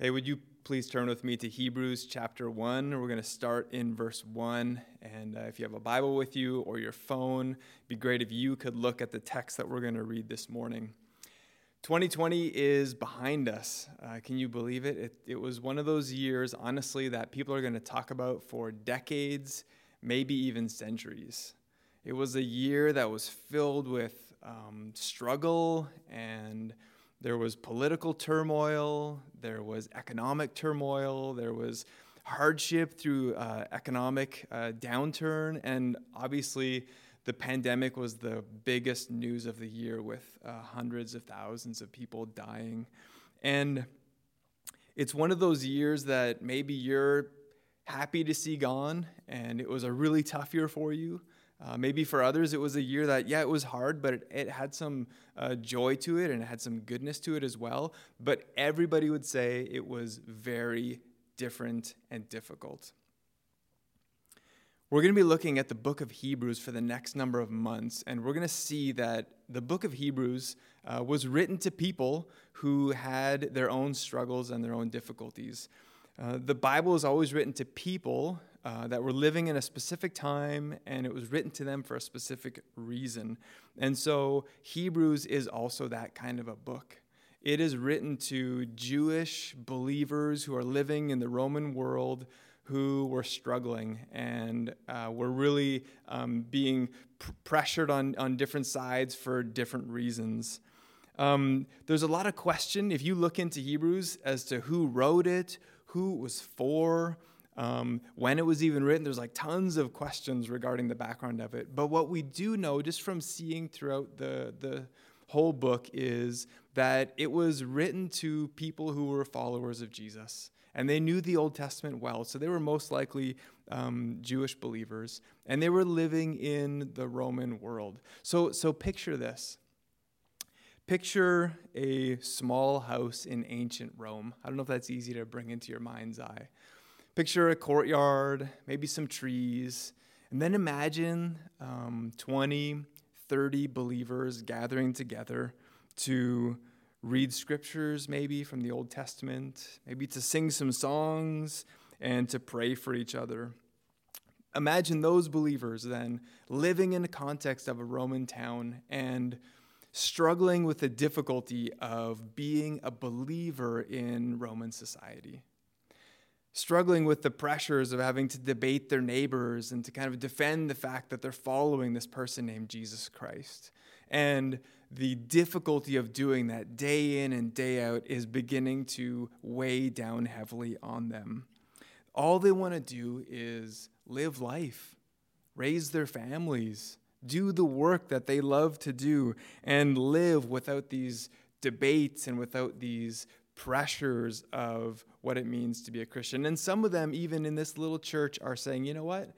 Hey, would you please turn with me to Hebrews chapter 1? We're going to start in verse 1. And uh, if you have a Bible with you or your phone, it'd be great if you could look at the text that we're going to read this morning. 2020 is behind us. Uh, can you believe it? it? It was one of those years, honestly, that people are going to talk about for decades, maybe even centuries. It was a year that was filled with um, struggle and there was political turmoil, there was economic turmoil, there was hardship through uh, economic uh, downturn, and obviously the pandemic was the biggest news of the year with uh, hundreds of thousands of people dying. And it's one of those years that maybe you're happy to see gone, and it was a really tough year for you. Uh, maybe for others, it was a year that, yeah, it was hard, but it, it had some uh, joy to it and it had some goodness to it as well. But everybody would say it was very different and difficult. We're going to be looking at the book of Hebrews for the next number of months, and we're going to see that the book of Hebrews uh, was written to people who had their own struggles and their own difficulties. Uh, the Bible is always written to people uh, that were living in a specific time and it was written to them for a specific reason. And so Hebrews is also that kind of a book. It is written to Jewish believers who are living in the Roman world who were struggling and uh, were really um, being pr- pressured on, on different sides for different reasons. Um, there's a lot of question if you look into Hebrews as to who wrote it, who it was for, um, when it was even written. There's like tons of questions regarding the background of it. But what we do know, just from seeing throughout the, the whole book, is that it was written to people who were followers of Jesus. And they knew the Old Testament well. So they were most likely um, Jewish believers. And they were living in the Roman world. So, so picture this Picture a small house in ancient Rome. I don't know if that's easy to bring into your mind's eye. Picture a courtyard, maybe some trees, and then imagine um, 20, 30 believers gathering together to read scriptures, maybe from the Old Testament, maybe to sing some songs and to pray for each other. Imagine those believers then living in the context of a Roman town and struggling with the difficulty of being a believer in Roman society. Struggling with the pressures of having to debate their neighbors and to kind of defend the fact that they're following this person named Jesus Christ. And the difficulty of doing that day in and day out is beginning to weigh down heavily on them. All they want to do is live life, raise their families, do the work that they love to do, and live without these debates and without these pressures of what it means to be a Christian. And some of them, even in this little church, are saying, you know what?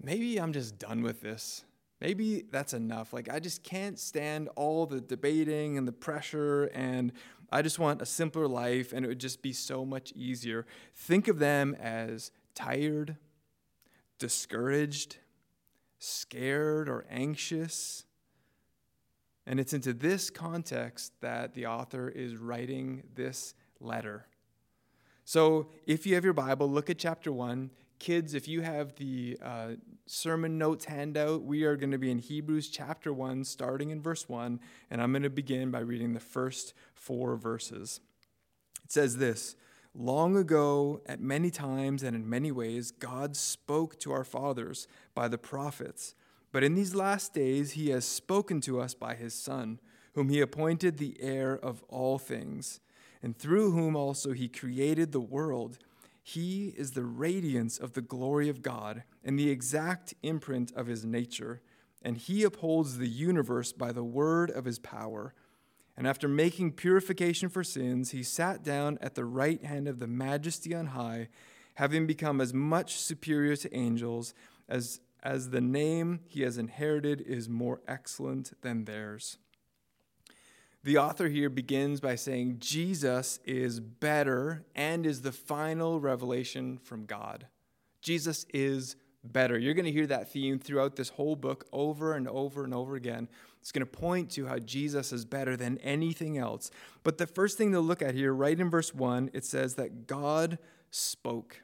Maybe I'm just done with this. Maybe that's enough. Like, I just can't stand all the debating and the pressure, and I just want a simpler life, and it would just be so much easier. Think of them as tired, discouraged, scared or anxious. And it's into this context that the author is writing this letter. So if you have your Bible, look at chapter 1. Kids, if you have the uh, sermon notes handout, we are going to be in Hebrews chapter 1, starting in verse 1, and I'm going to begin by reading the first four verses. It says this Long ago, at many times and in many ways, God spoke to our fathers by the prophets. But in these last days, he has spoken to us by his Son, whom he appointed the heir of all things, and through whom also he created the world. He is the radiance of the glory of God and the exact imprint of his nature, and he upholds the universe by the word of his power. And after making purification for sins, he sat down at the right hand of the majesty on high, having become as much superior to angels as, as the name he has inherited is more excellent than theirs. The author here begins by saying Jesus is better and is the final revelation from God. Jesus is better. You're going to hear that theme throughout this whole book over and over and over again. It's going to point to how Jesus is better than anything else. But the first thing to look at here, right in verse 1, it says that God spoke.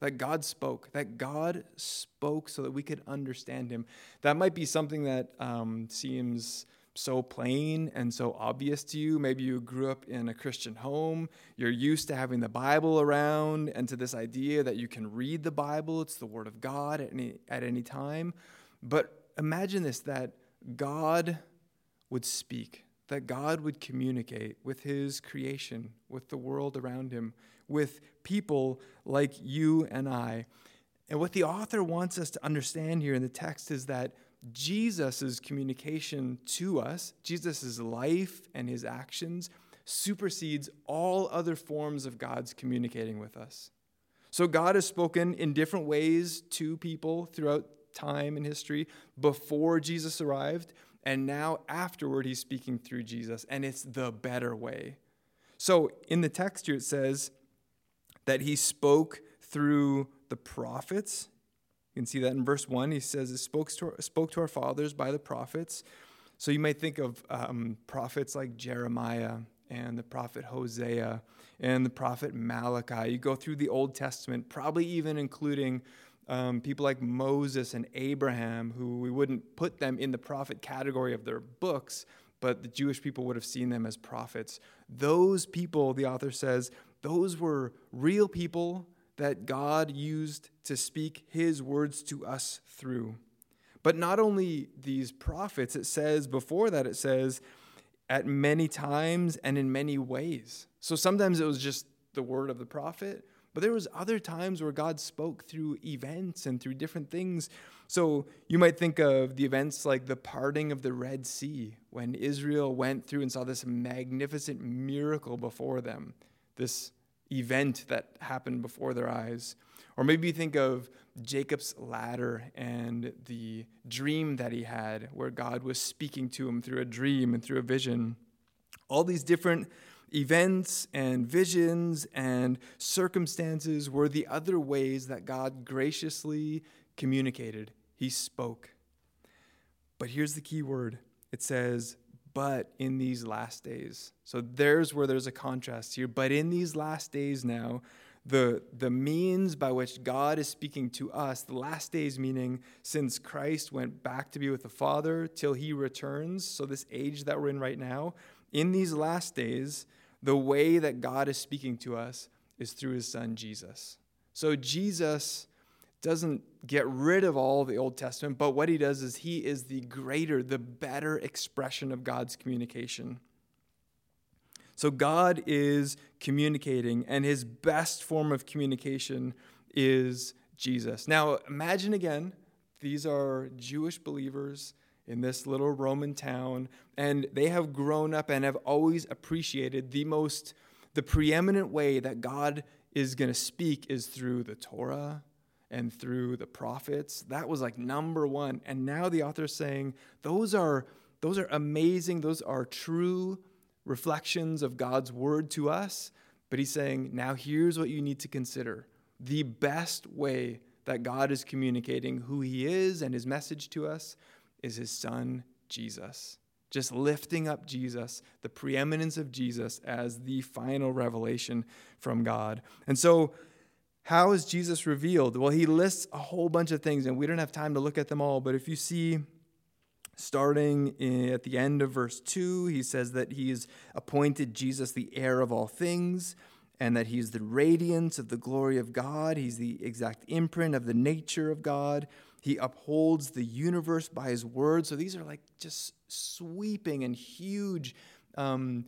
That God spoke. That God spoke so that we could understand him. That might be something that um, seems so plain and so obvious to you. Maybe you grew up in a Christian home. You're used to having the Bible around and to this idea that you can read the Bible. It's the Word of God at any, at any time. But imagine this that God would speak, that God would communicate with his creation, with the world around him, with people like you and I. And what the author wants us to understand here in the text is that Jesus' communication to us, Jesus' life and his actions, supersedes all other forms of God's communicating with us. So God has spoken in different ways to people throughout time and history before Jesus arrived, and now afterward, he's speaking through Jesus, and it's the better way. So in the text here, it says that he spoke through the prophets. You can see that in verse 1. He says, He spoke to our, spoke to our fathers by the prophets. So you might think of um, prophets like Jeremiah and the prophet Hosea and the prophet Malachi. You go through the Old Testament, probably even including um, people like Moses and Abraham, who we wouldn't put them in the prophet category of their books, but the Jewish people would have seen them as prophets. Those people, the author says, those were real people that God used to speak his words to us through. But not only these prophets, it says before that, it says at many times and in many ways. So sometimes it was just the word of the prophet, but there was other times where God spoke through events and through different things. So you might think of the events like the parting of the Red Sea when Israel went through and saw this magnificent miracle before them, this event that happened before their eyes. Or maybe you think of Jacob's ladder and the dream that he had where God was speaking to him through a dream and through a vision. All these different events and visions and circumstances were the other ways that God graciously communicated. He spoke. But here's the key word it says, but in these last days. So there's where there's a contrast here. But in these last days now, the, the means by which God is speaking to us, the last days meaning since Christ went back to be with the Father till he returns, so this age that we're in right now, in these last days, the way that God is speaking to us is through his son Jesus. So Jesus doesn't get rid of all the Old Testament, but what he does is he is the greater, the better expression of God's communication. So God is communicating, and his best form of communication is Jesus. Now, imagine again, these are Jewish believers in this little Roman town, and they have grown up and have always appreciated the most, the preeminent way that God is going to speak is through the Torah and through the prophets. That was like number one. And now the author is saying those are those are amazing, those are true reflections of God's word to us. But he's saying, now here's what you need to consider. The best way that God is communicating who he is and his message to us is his son, Jesus. Just lifting up Jesus, the preeminence of Jesus as the final revelation from God. And so, how is Jesus revealed? Well, he lists a whole bunch of things, and we don't have time to look at them all, but if you see starting at the end of verse 2, he says that he's appointed Jesus the heir of all things and that he's the radiance of the glory of God. He's the exact imprint of the nature of God. He upholds the universe by his word. So these are like just sweeping and huge um,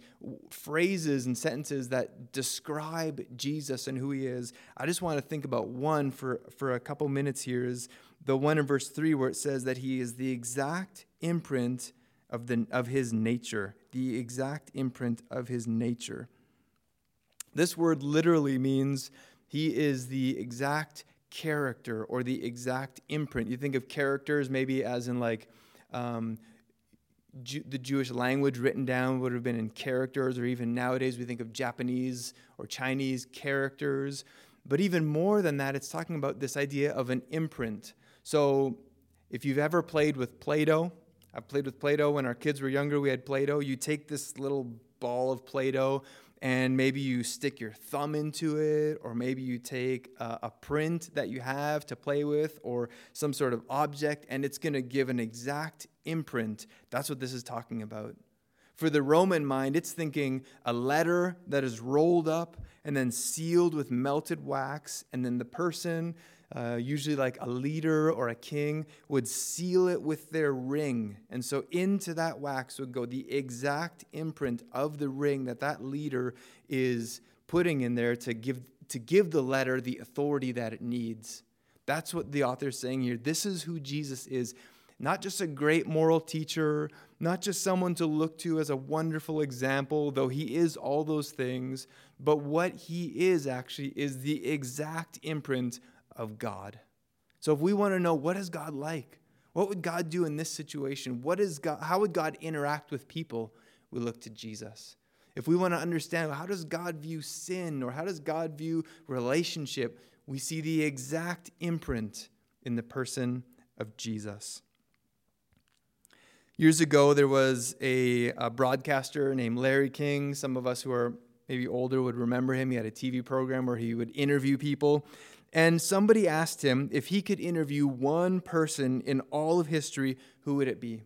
phrases and sentences that describe Jesus and who he is. I just want to think about one for, for a couple minutes here is the one in verse 3 where it says that he is the exact imprint of, the, of his nature. The exact imprint of his nature. This word literally means he is the exact character or the exact imprint. You think of characters maybe as in like um, Ju- the Jewish language written down would have been in characters, or even nowadays we think of Japanese or Chinese characters. But even more than that, it's talking about this idea of an imprint. So if you've ever played with Play Doh, I've played with Play Doh. When our kids were younger, we had Play Doh. You take this little ball of Play Doh and maybe you stick your thumb into it, or maybe you take a, a print that you have to play with, or some sort of object, and it's going to give an exact imprint. That's what this is talking about. For the Roman mind, it's thinking a letter that is rolled up and then sealed with melted wax, and then the person uh, usually like a leader or a king, would seal it with their ring. And so into that wax would go the exact imprint of the ring that that leader is putting in there to give, to give the letter the authority that it needs. That's what the author is saying here. This is who Jesus is. Not just a great moral teacher, not just someone to look to as a wonderful example, though he is all those things, but what he is actually is the exact imprint of God. So if we want to know what is God like? What would God do in this situation? What is God, how would God interact with people? We look to Jesus. If we want to understand how does God view sin or how does God view relationship, we see the exact imprint in the person of Jesus. Years ago, there was a, a, broadcaster named Larry King. Some of us who are maybe older would remember him. He had a TV program where he would interview people. And somebody asked him if he could interview one person in all of history, who would it be?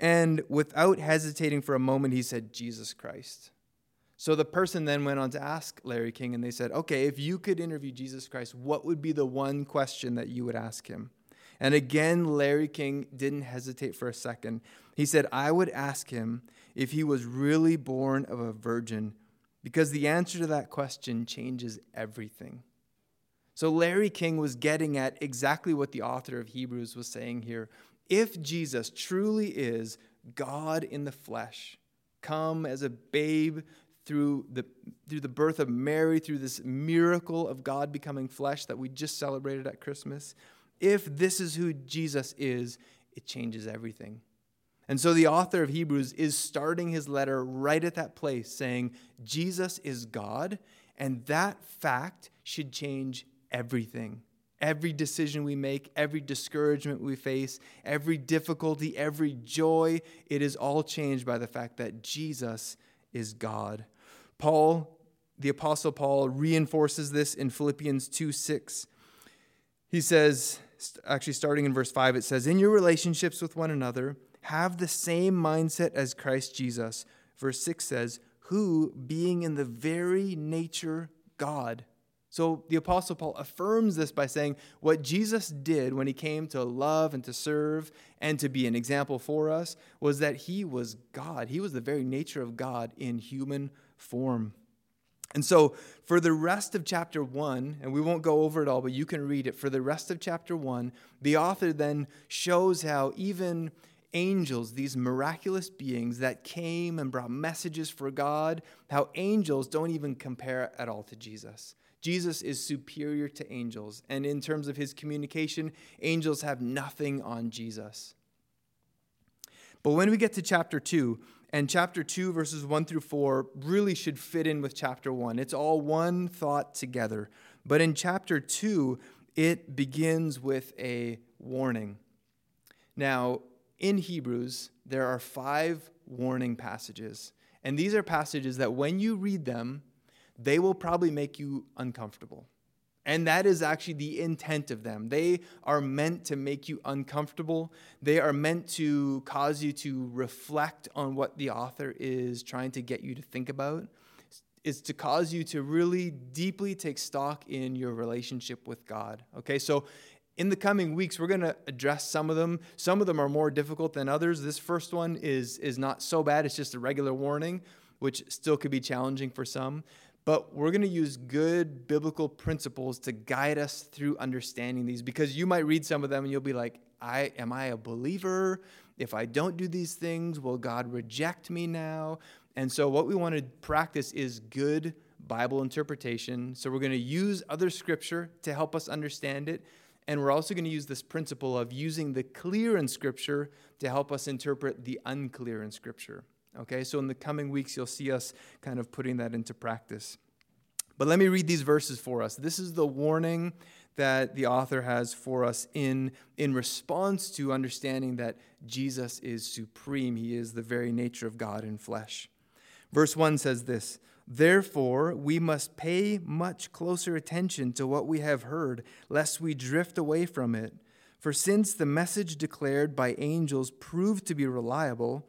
And without hesitating for a moment, he said, Jesus Christ. So the person then went on to ask Larry King, and they said, Okay, if you could interview Jesus Christ, what would be the one question that you would ask him? And again, Larry King didn't hesitate for a second. He said, I would ask him if he was really born of a virgin, because the answer to that question changes everything. So Larry King was getting at exactly what the author of Hebrews was saying here. If Jesus truly is God in the flesh, come as a babe through the, through the birth of Mary, through this miracle of God becoming flesh that we just celebrated at Christmas, if this is who Jesus is, it changes everything. And so the author of Hebrews is starting his letter right at that place, saying, Jesus is God, and that fact should change everything. Every decision we make, every discouragement we face, every difficulty, every joy, it is all changed by the fact that Jesus is God. Paul, the Apostle Paul, reinforces this in Philippians 2 6. He says, actually starting in verse 5, it says, In your relationships with one another, have the same mindset as Christ Jesus. Verse 6 says, Who, being in the very nature God, so the Apostle Paul affirms this by saying what Jesus did when he came to love and to serve and to be an example for us was that he was God. He was the very nature of God in human form. And so for the rest of chapter one, and we won't go over it all, but you can read it. For the rest of chapter one, the author then shows how even angels, these miraculous beings that came and brought messages for God, how angels don't even compare at all to Jesus. Jesus is superior to angels. And in terms of his communication, angels have nothing on Jesus. But when we get to chapter 2, and chapter 2, verses 1 through 4, really should fit in with chapter 1. It's all one thought together. But in chapter 2, it begins with a warning. Now, in Hebrews, there are five warning passages. And these are passages that when you read them, they will probably make you uncomfortable. And that is actually the intent of them. They are meant to make you uncomfortable. They are meant to cause you to reflect on what the author is trying to get you to think about. Is to cause you to really deeply take stock in your relationship with God. Okay, so in the coming weeks, we're going to address some of them. Some of them are more difficult than others. This first one is, is not so bad, it's just a regular warning, which still could be challenging for some but we're going to use good biblical principles to guide us through understanding these because you might read some of them and you'll be like i am i a believer? If i don't do these things will god reject me now? And so what we want to practice is good bible interpretation. So we're going to use other scripture to help us understand it. And we're also going to use this principle of using the clear in scripture to help us interpret the unclear in scripture Okay, so in the coming weeks, you'll see us kind of putting that into practice. But let me read these verses for us. This is the warning that the author has for us in, in response to understanding that Jesus is supreme. He is the very nature of God in flesh. Verse 1 says this Therefore, we must pay much closer attention to what we have heard, lest we drift away from it. For since the message declared by angels proved to be reliable,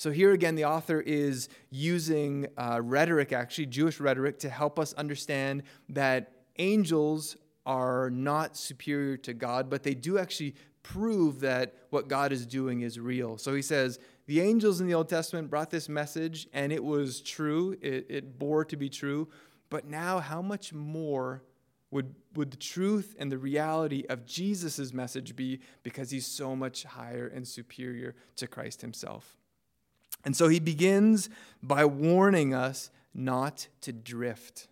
So, here again, the author is using uh, rhetoric, actually, Jewish rhetoric, to help us understand that angels are not superior to God, but they do actually prove that what God is doing is real. So he says, the angels in the Old Testament brought this message and it was true, it, it bore to be true. But now, how much more would, would the truth and the reality of Jesus' message be because he's so much higher and superior to Christ himself? And so he begins by warning us not to drift.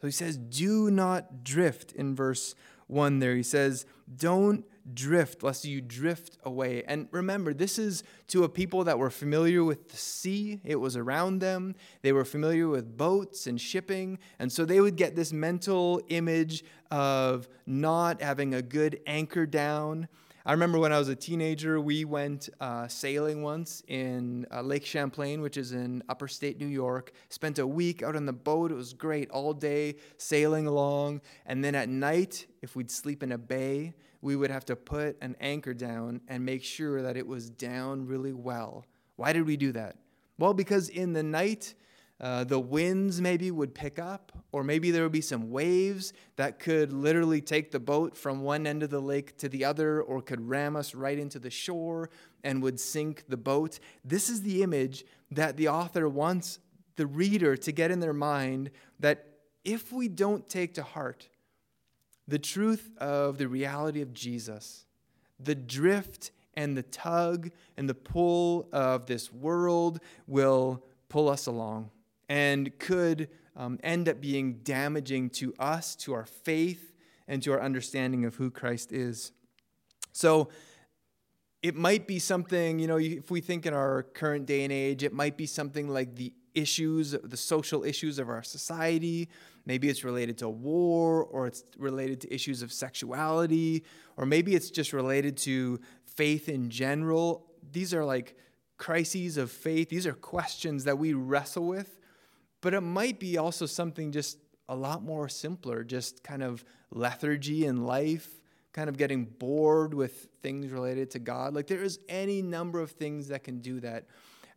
So he says, Do not drift in verse 1 there. He says, Don't drift, lest you drift away. And remember, this is to a people that were familiar with the sea, it was around them. They were familiar with boats and shipping. And so they would get this mental image of not having a good anchor down. I remember when I was a teenager, we went uh, sailing once in uh, Lake Champlain, which is in upper state New York. Spent a week out on the boat. It was great all day sailing along. And then at night, if we'd sleep in a bay, we would have to put an anchor down and make sure that it was down really well. Why did we do that? Well, because in the night, uh, the winds maybe would pick up, or maybe there would be some waves that could literally take the boat from one end of the lake to the other, or could ram us right into the shore and would sink the boat. This is the image that the author wants the reader to get in their mind that if we don't take to heart the truth of the reality of Jesus, the drift and the tug and the pull of this world will pull us along and could um, end up being damaging to us, to our faith, and to our understanding of who Christ is. So, it might be something, you know, if we think in our current day and age, it might be something like the issues, the social issues of our society. Maybe it's related to war, or it's related to issues of sexuality, or maybe it's just related to faith in general. These are like crises of faith. These are questions that we wrestle with but it might be also something just a lot more simpler, just kind of lethargy in life, kind of getting bored with things related to God. Like there is any number of things that can do that.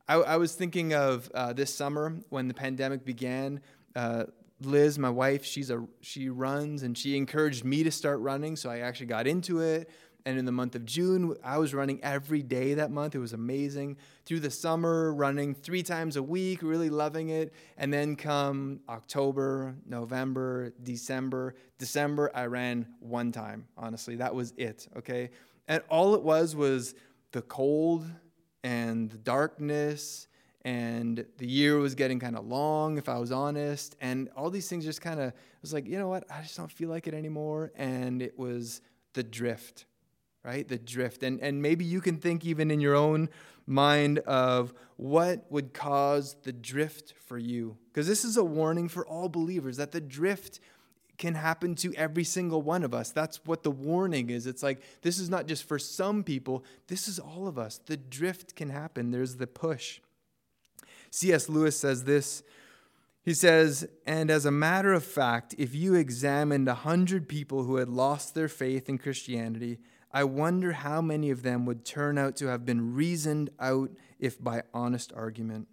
I, I was thinking of uh, this summer when the pandemic began. Uh, Liz, my wife, she's a she runs and she encouraged me to start running, so I actually got into it. And in the month of June, I was running every day that month. It was amazing. Through the summer, running three times a week, really loving it. And then come October, November, December. December, I ran one time, honestly. That was it, okay? And all it was was the cold and the darkness and the year was getting kind of long if i was honest and all these things just kind of I was like you know what i just don't feel like it anymore and it was the drift right? The drift. And, and maybe you can think even in your own mind of what would cause the drift for you. Because this is a warning for all believers that the drift can happen to every single one of us. That's what the warning is. It's like this is not just for some people, this is all of us. The drift can happen, there's the push. C.S. Lewis says this. He says, and as a matter of fact, if you examined a hundred people who had lost their faith in Christianity, I wonder how many of them would turn out to have been reasoned out if by honest argument.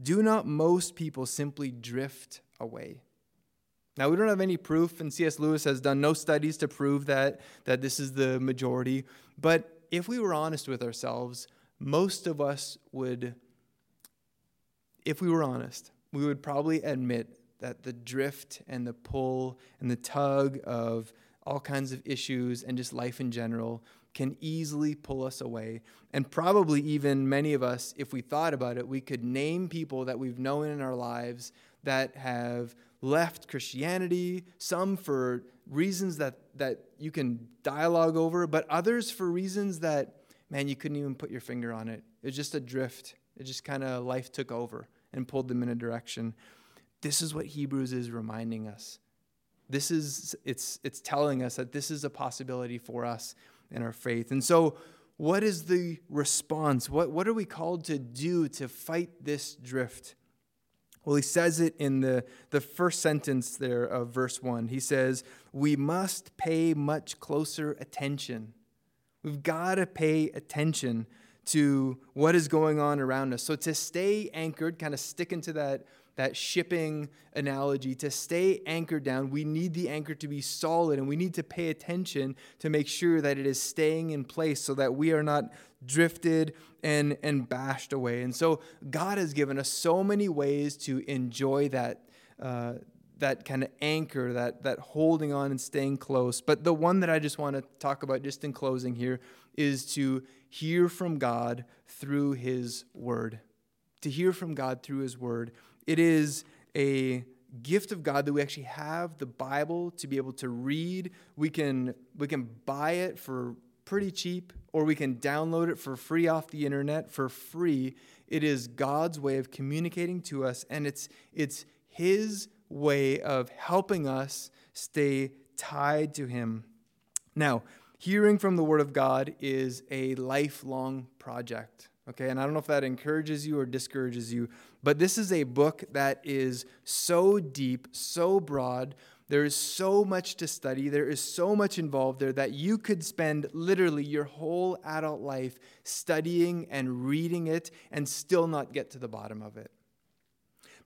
Do not most people simply drift away? Now, we don't have any proof, and C.S. Lewis has done no studies to prove that, that this is the majority. But if we were honest with ourselves, most of us would, if we were honest, we would probably admit that the drift and the pull and the tug of all kinds of issues, and just life in general can easily pull us away. And probably even many of us, if we thought about it, we could name people that we've known in our lives that have left Christianity, some for reasons that, that you can dialogue over, but others for reasons that, man, you couldn't even put your finger on it. It was just a drift. It just kind of life took over and pulled them in a direction. This is what Hebrews is reminding us. This is it's it's telling us that this is a possibility for us in our faith. And so what is the response? What what are we called to do to fight this drift? Well, he says it in the, the first sentence there of verse 1. He says, We must pay much closer attention. We've got to pay attention to what is going on around us. So to stay anchored, kind of stick into that, that shipping analogy, to stay anchored down, we need the anchor to be solid and we need to pay attention to make sure that it is staying in place so that we are not drifted and, and bashed away. And so God has given us so many ways to enjoy that. Uh, that kind of anchor, that that holding on and staying close. But the one that I just want to talk about just in closing here is to hear from God through his word. To hear from God through his word. It is a gift of God that we actually have the Bible to be able to read. We can we can buy it for pretty cheap or we can download it for free off the internet for free. It is God's way of communicating to us and it's it's his way of helping us stay tied to him. Now, hearing from the Word of God is a lifelong project. Okay, and I don't know if that encourages you or discourages you, but this is a book that is so deep, so broad. There is so much to study. There is so much involved there that you could spend literally your whole adult life studying and reading it and still not get to the bottom of it.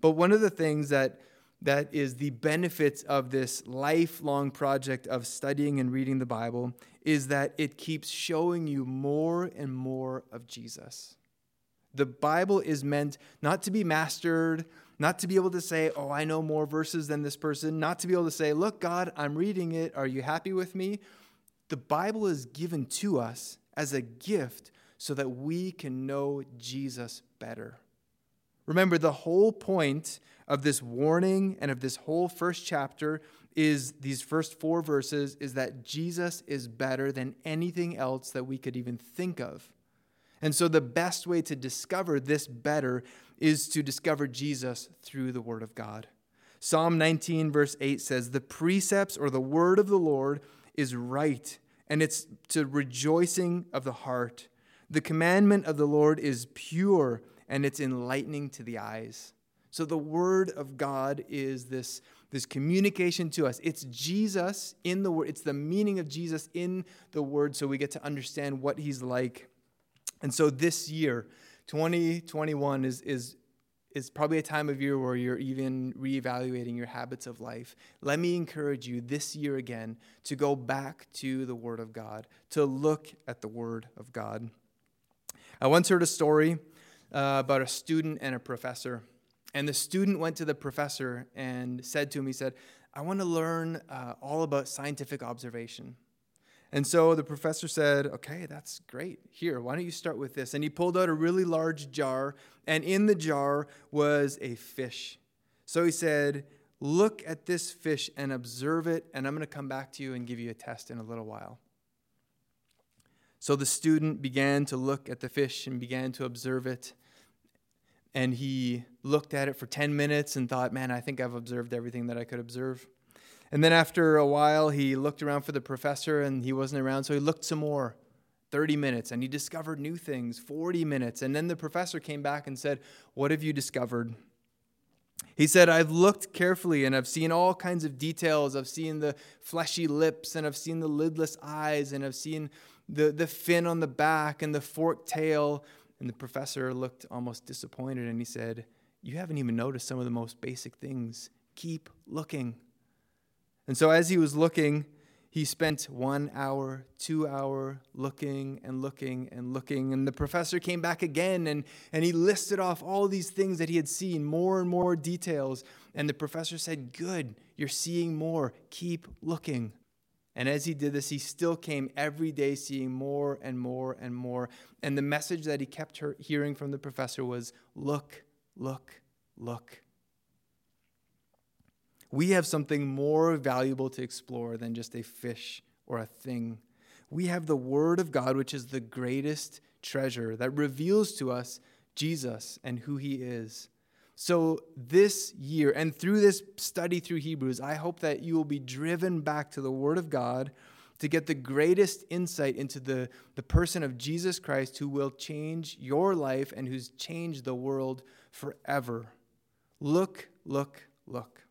But one of the things that that is the benefits of this lifelong project of studying and reading the Bible is that it keeps showing you more and more of Jesus. The Bible is meant not to be mastered, not to be able to say, Oh, I know more verses than this person, not to be able to say, Look, God, I'm reading it. Are you happy with me? The Bible is given to us as a gift so that we can know Jesus better. Remember, the whole point of this warning and of this whole first chapter is these first four verses is that Jesus is better than anything else that we could even think of. And so the best way to discover this better is to discover Jesus through the Word of God. Psalm 19, verse 8 says, The precepts or the word of the Lord is right, and it's to rejoicing of the heart. The commandment of the Lord is pure, and it's enlightening to the eyes. So the word of God is this, this communication to us. It's Jesus in the word, it's the meaning of Jesus in the word, so we get to understand what he's like. And so this year, 2021 is, is, is probably a time of year where you're even reevaluating your habits of life. Let me encourage you this year again to go back to the Word of God, to look at the Word of God. I once heard a story uh, about a student and a professor. And the student went to the professor and said to him, he said, I want to learn uh, all about scientific observation. And so the professor said, Okay, that's great. Here, why don't you start with this? And he pulled out a really large jar, and in the jar was a fish. So he said, Look at this fish and observe it, and I'm going to come back to you and give you a test in a little while. So the student began to look at the fish and began to observe it and he looked at it for 10 minutes and thought, man, I think I've observed everything that I could observe. And then after a while, he looked around for the professor and he wasn't around, so he looked some more 30 minutes and he discovered new things 40 minutes. And then the professor came back and said, What have you discovered? He said, I've looked carefully and I've seen all kinds of details. I've seen the fleshy lips and I've seen the lidless eyes and I've seen the, the fin on the back and the forked tail and the professor looked almost disappointed and he said, You haven't even noticed some of the most basic things. Keep looking. And so as he was looking, he spent one hour, two hour looking and looking and looking. And the professor came back again and, and he listed off all these things that he had seen, more and more details. And the professor said, Good, you're seeing more. Keep looking. And as he did this, he still came every day seeing more and more and more. And the message that he kept hearing from the professor was look, look, look. We have something more valuable to explore than just a fish or a thing. We have the Word of God, which is the greatest treasure that reveals to us Jesus and who he is. So, this year and through this study through Hebrews, I hope that you will be driven back to the Word of God to get the greatest insight into the, the person of Jesus Christ who will change your life and who's changed the world forever. Look, look, look.